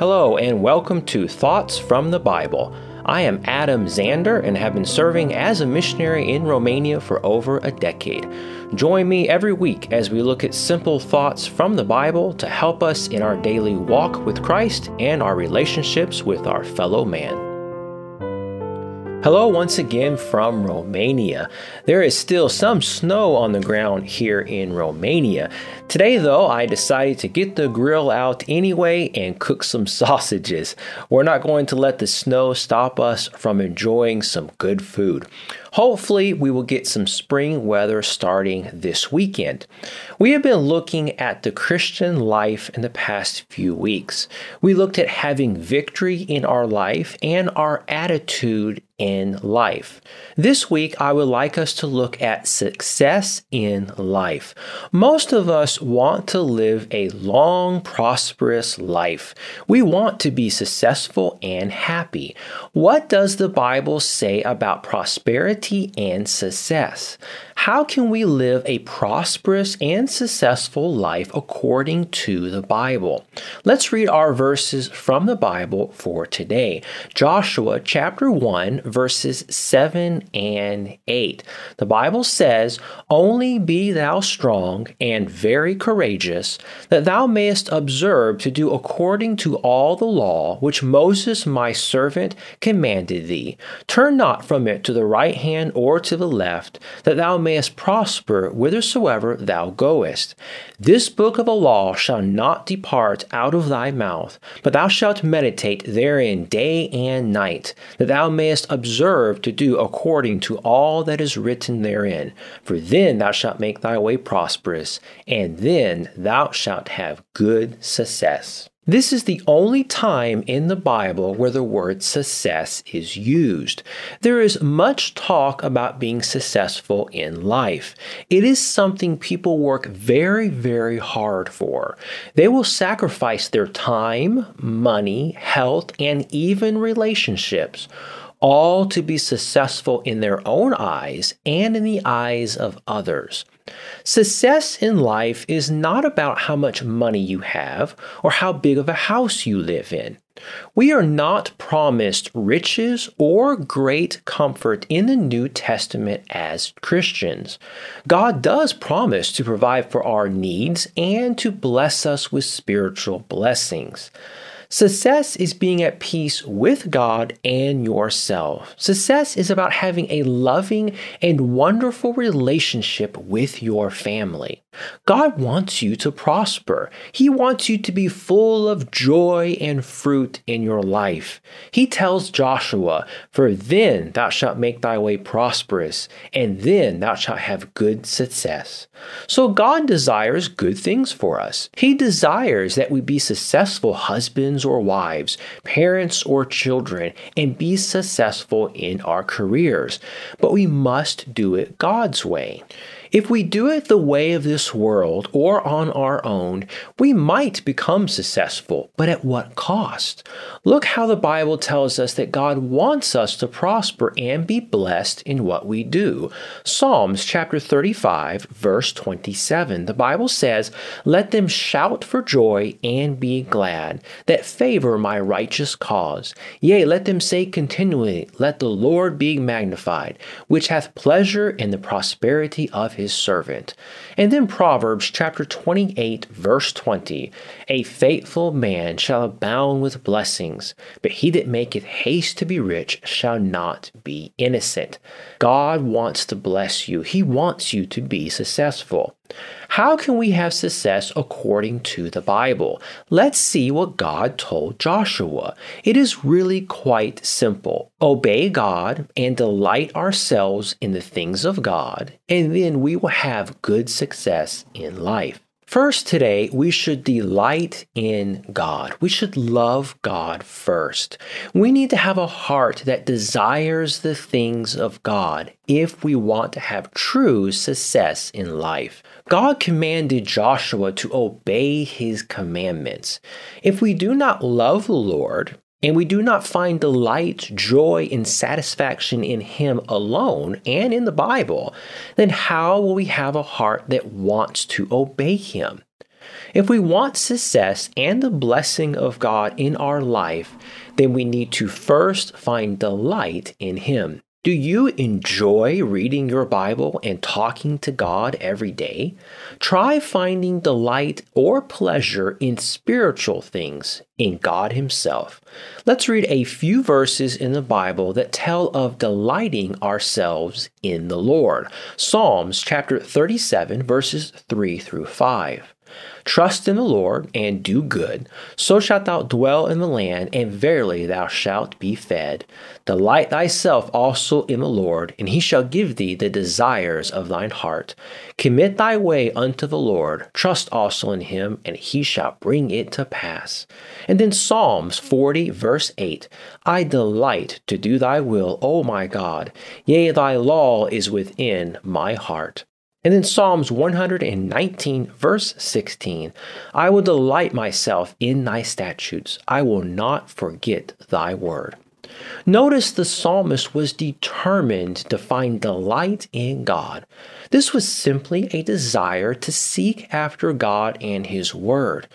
Hello, and welcome to Thoughts from the Bible. I am Adam Zander and have been serving as a missionary in Romania for over a decade. Join me every week as we look at simple thoughts from the Bible to help us in our daily walk with Christ and our relationships with our fellow man. Hello, once again from Romania. There is still some snow on the ground here in Romania. Today, though, I decided to get the grill out anyway and cook some sausages. We're not going to let the snow stop us from enjoying some good food. Hopefully, we will get some spring weather starting this weekend. We have been looking at the Christian life in the past few weeks. We looked at having victory in our life and our attitude in life. This week, I would like us to look at success in life. Most of us want to live a long, prosperous life. We want to be successful and happy. What does the Bible say about prosperity and success? How can we live a prosperous and successful life according to the Bible? Let's read our verses from the Bible for today. Joshua chapter 1, verses 7 and 8. The Bible says, Only be thou strong and very courageous, that thou mayest observe to do according to all the law which Moses my servant commanded thee. Turn not from it to the right hand or to the left, that thou mayest mayest prosper whithersoever thou goest. This book of the law shall not depart out of thy mouth, but thou shalt meditate therein day and night, that thou mayest observe to do according to all that is written therein. For then thou shalt make thy way prosperous, and then thou shalt have good success. This is the only time in the Bible where the word success is used. There is much talk about being successful in life. It is something people work very, very hard for. They will sacrifice their time, money, health, and even relationships all to be successful in their own eyes and in the eyes of others. Success in life is not about how much money you have or how big of a house you live in. We are not promised riches or great comfort in the New Testament as Christians. God does promise to provide for our needs and to bless us with spiritual blessings. Success is being at peace with God and yourself. Success is about having a loving and wonderful relationship with your family. God wants you to prosper. He wants you to be full of joy and fruit in your life. He tells Joshua, For then thou shalt make thy way prosperous, and then thou shalt have good success. So God desires good things for us. He desires that we be successful husbands or wives, parents or children, and be successful in our careers. But we must do it God's way. If we do it the way of this world or on our own, we might become successful, but at what cost? Look how the Bible tells us that God wants us to prosper and be blessed in what we do. Psalms chapter 35, verse 27. The Bible says, Let them shout for joy and be glad, that favor my righteous cause. Yea, let them say continually, Let the Lord be magnified, which hath pleasure in the prosperity of his servant. And then Proverbs chapter 28, verse 20 A faithful man shall abound with blessings, but he that maketh haste to be rich shall not be innocent. God wants to bless you, He wants you to be successful. How can we have success according to the Bible? Let's see what God told Joshua. It is really quite simple. Obey God and delight ourselves in the things of God, and then we will have good success in life. First, today, we should delight in God. We should love God first. We need to have a heart that desires the things of God if we want to have true success in life. God commanded Joshua to obey his commandments. If we do not love the Lord, and we do not find delight, joy, and satisfaction in Him alone and in the Bible, then how will we have a heart that wants to obey Him? If we want success and the blessing of God in our life, then we need to first find delight in Him. Do you enjoy reading your Bible and talking to God every day? Try finding delight or pleasure in spiritual things, in God Himself. Let's read a few verses in the Bible that tell of delighting ourselves in the Lord. Psalms chapter 37, verses 3 through 5. Trust in the Lord and do good, so shalt thou dwell in the land, and verily thou shalt be fed. Delight thyself also in the Lord, and he shall give thee the desires of thine heart. Commit thy way unto the Lord, trust also in him, and he shall bring it to pass. And then Psalms 40, verse 8 I delight to do thy will, O my God, yea, thy law is within my heart. And then Psalms 119, verse 16 I will delight myself in thy statutes, I will not forget thy word. Notice the psalmist was determined to find delight in God. This was simply a desire to seek after God and His Word.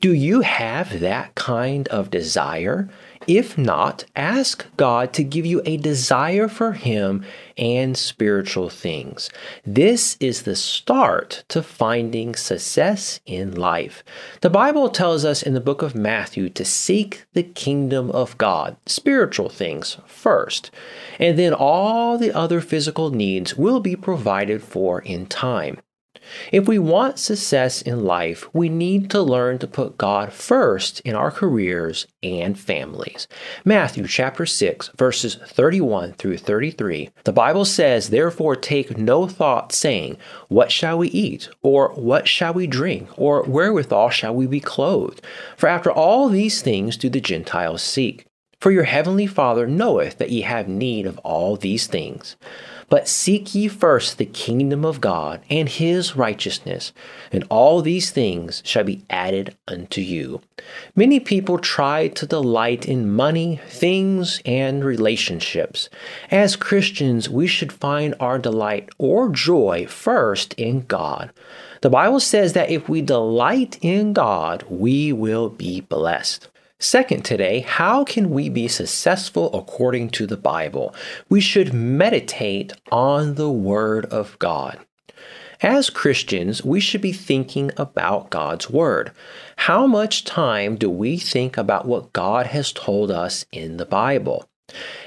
Do you have that kind of desire? If not, ask God to give you a desire for Him and spiritual things. This is the start to finding success in life. The Bible tells us in the book of Matthew to seek the kingdom of God, spiritual things first, and then all the other physical needs will be provided for in time. If we want success in life, we need to learn to put God first in our careers and families. Matthew chapter 6 verses 31 through 33. The Bible says, "Therefore take no thought saying, what shall we eat, or what shall we drink, or wherewithal shall we be clothed? For after all these things do the Gentiles seek." For your heavenly Father knoweth that ye have need of all these things. But seek ye first the kingdom of God and his righteousness, and all these things shall be added unto you. Many people try to delight in money, things, and relationships. As Christians, we should find our delight or joy first in God. The Bible says that if we delight in God, we will be blessed. Second, today, how can we be successful according to the Bible? We should meditate on the Word of God. As Christians, we should be thinking about God's Word. How much time do we think about what God has told us in the Bible?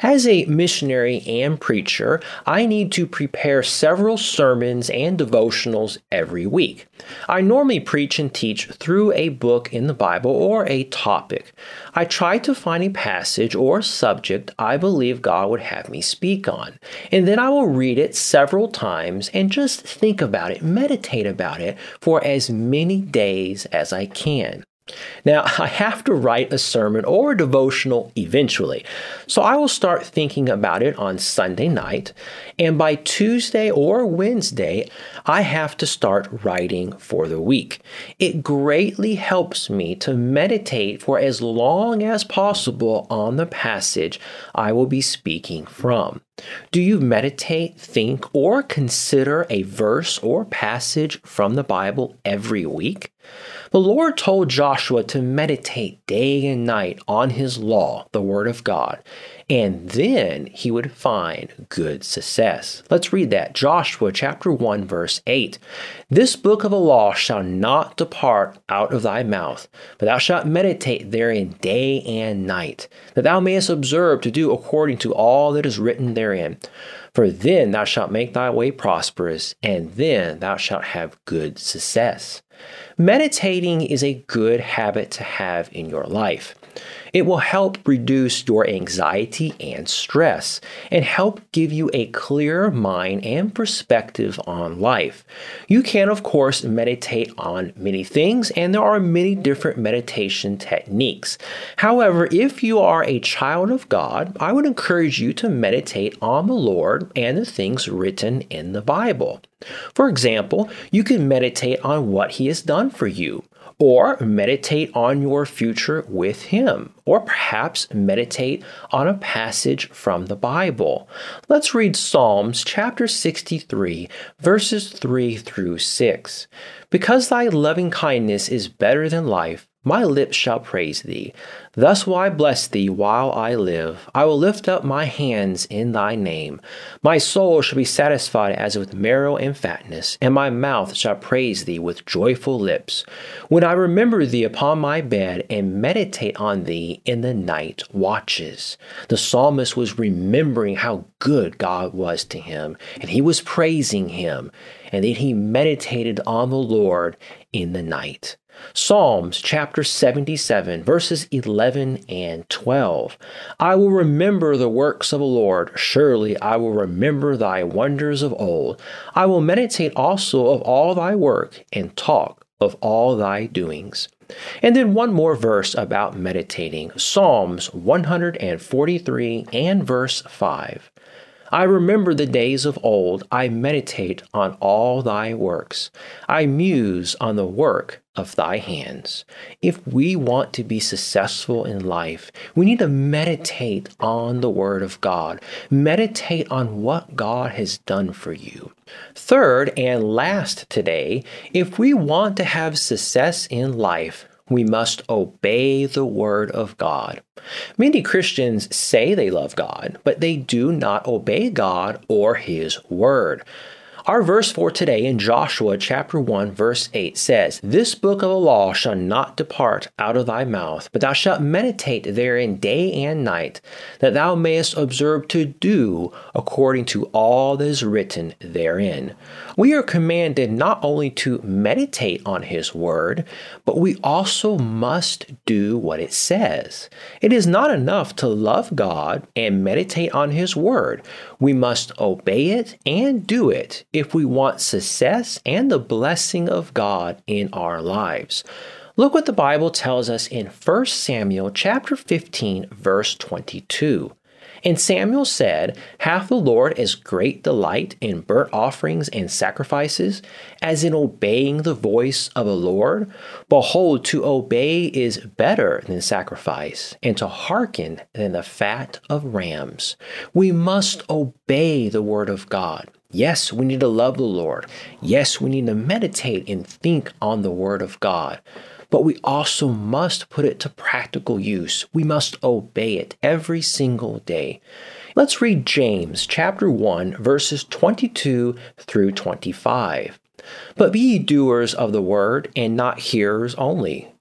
As a missionary and preacher, I need to prepare several sermons and devotionals every week. I normally preach and teach through a book in the Bible or a topic. I try to find a passage or subject I believe God would have me speak on, and then I will read it several times and just think about it, meditate about it for as many days as I can. Now, I have to write a sermon or a devotional eventually, so I will start thinking about it on Sunday night, and by Tuesday or Wednesday, I have to start writing for the week. It greatly helps me to meditate for as long as possible on the passage I will be speaking from. Do you meditate, think, or consider a verse or passage from the Bible every week? The Lord told Joshua to meditate day and night on his law, the Word of God, and then he would find good success. Let's read that. Joshua chapter 1 verse 8. This book of the law shall not depart out of thy mouth, but thou shalt meditate therein day and night, that thou mayest observe to do according to all that is written therein. For then thou shalt make thy way prosperous, and then thou shalt have good success. Meditating is a good habit to have in your life. It will help reduce your anxiety and stress and help give you a clearer mind and perspective on life. You can, of course, meditate on many things, and there are many different meditation techniques. However, if you are a child of God, I would encourage you to meditate on the Lord and the things written in the Bible. For example, you can meditate on what He has done for you, or meditate on your future with Him, or perhaps meditate on a passage from the Bible. Let's read Psalms chapter 63, verses 3 through 6. Because thy loving kindness is better than life, my lips shall praise thee. Thus will I bless thee while I live. I will lift up my hands in thy name. My soul shall be satisfied as with marrow and fatness, and my mouth shall praise thee with joyful lips. When I remember thee upon my bed and meditate on thee in the night watches. The psalmist was remembering how good God was to him, and he was praising him, and then he meditated on the Lord in the night. Psalms chapter 77, verses 11 and 12. I will remember the works of the Lord. Surely I will remember thy wonders of old. I will meditate also of all thy work and talk of all thy doings. And then one more verse about meditating Psalms 143 and verse 5. I remember the days of old. I meditate on all thy works. I muse on the work of thy hands. If we want to be successful in life, we need to meditate on the Word of God. Meditate on what God has done for you. Third and last today, if we want to have success in life, we must obey the Word of God. Many Christians say they love God, but they do not obey God or His Word. Our verse for today in Joshua chapter 1 verse 8 says, This book of the law shall not depart out of thy mouth, but thou shalt meditate therein day and night, that thou mayest observe to do according to all that is written therein. We are commanded not only to meditate on his word, but we also must do what it says. It is not enough to love God and meditate on his word. We must obey it and do it if we want success and the blessing of God in our lives. Look what the Bible tells us in 1 Samuel chapter 15 verse 22. And Samuel said, Hath the Lord as great delight in burnt offerings and sacrifices as in obeying the voice of the Lord? Behold, to obey is better than sacrifice, and to hearken than the fat of rams. We must obey the word of God. Yes, we need to love the Lord. Yes, we need to meditate and think on the Word of God but we also must put it to practical use. We must obey it every single day. Let's read James chapter 1 verses 22 through 25. But be doers of the word, and not hearers only,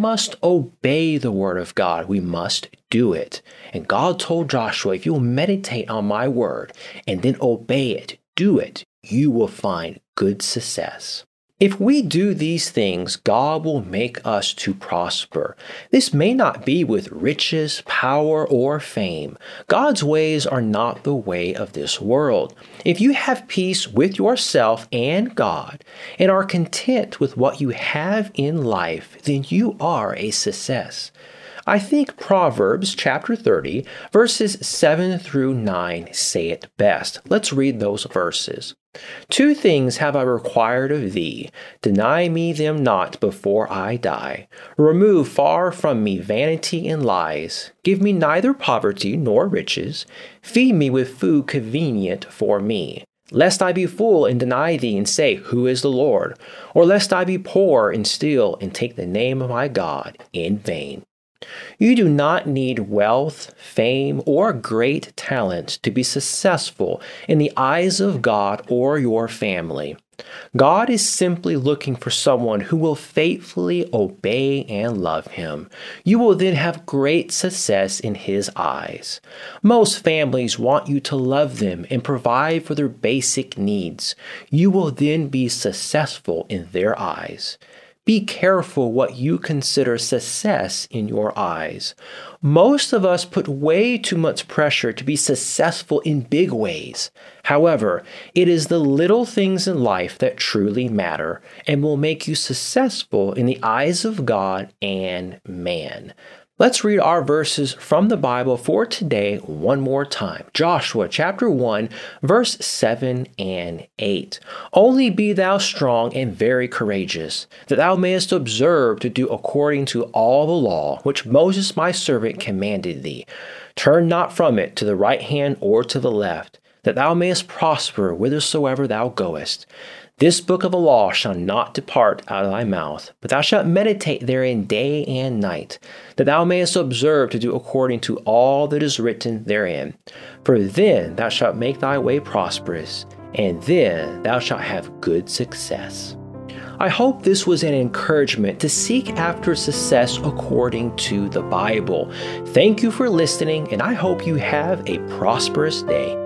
must obey the word of God. We must do it. And God told Joshua, if you will meditate on my word and then obey it, do it, you will find good success. If we do these things, God will make us to prosper. This may not be with riches, power, or fame. God's ways are not the way of this world. If you have peace with yourself and God and are content with what you have in life, then you are a success. I think Proverbs chapter 30, verses 7 through 9 say it best. Let's read those verses. Two things have I required of thee. Deny me them not before I die. Remove far from me vanity and lies. Give me neither poverty nor riches. Feed me with food convenient for me. Lest I be full and deny thee and say, Who is the Lord? Or lest I be poor and steal and take the name of my God in vain. You do not need wealth, fame, or great talent to be successful in the eyes of God or your family. God is simply looking for someone who will faithfully obey and love Him. You will then have great success in His eyes. Most families want you to love them and provide for their basic needs. You will then be successful in their eyes. Be careful what you consider success in your eyes. Most of us put way too much pressure to be successful in big ways. However, it is the little things in life that truly matter and will make you successful in the eyes of God and man. Let's read our verses from the Bible for today one more time. Joshua chapter 1, verse 7 and 8. Only be thou strong and very courageous, that thou mayest observe to do according to all the law which Moses my servant commanded thee. Turn not from it to the right hand or to the left, that thou mayest prosper whithersoever thou goest. This book of the law shall not depart out of thy mouth, but thou shalt meditate therein day and night, that thou mayest observe to do according to all that is written therein. For then thou shalt make thy way prosperous, and then thou shalt have good success. I hope this was an encouragement to seek after success according to the Bible. Thank you for listening, and I hope you have a prosperous day.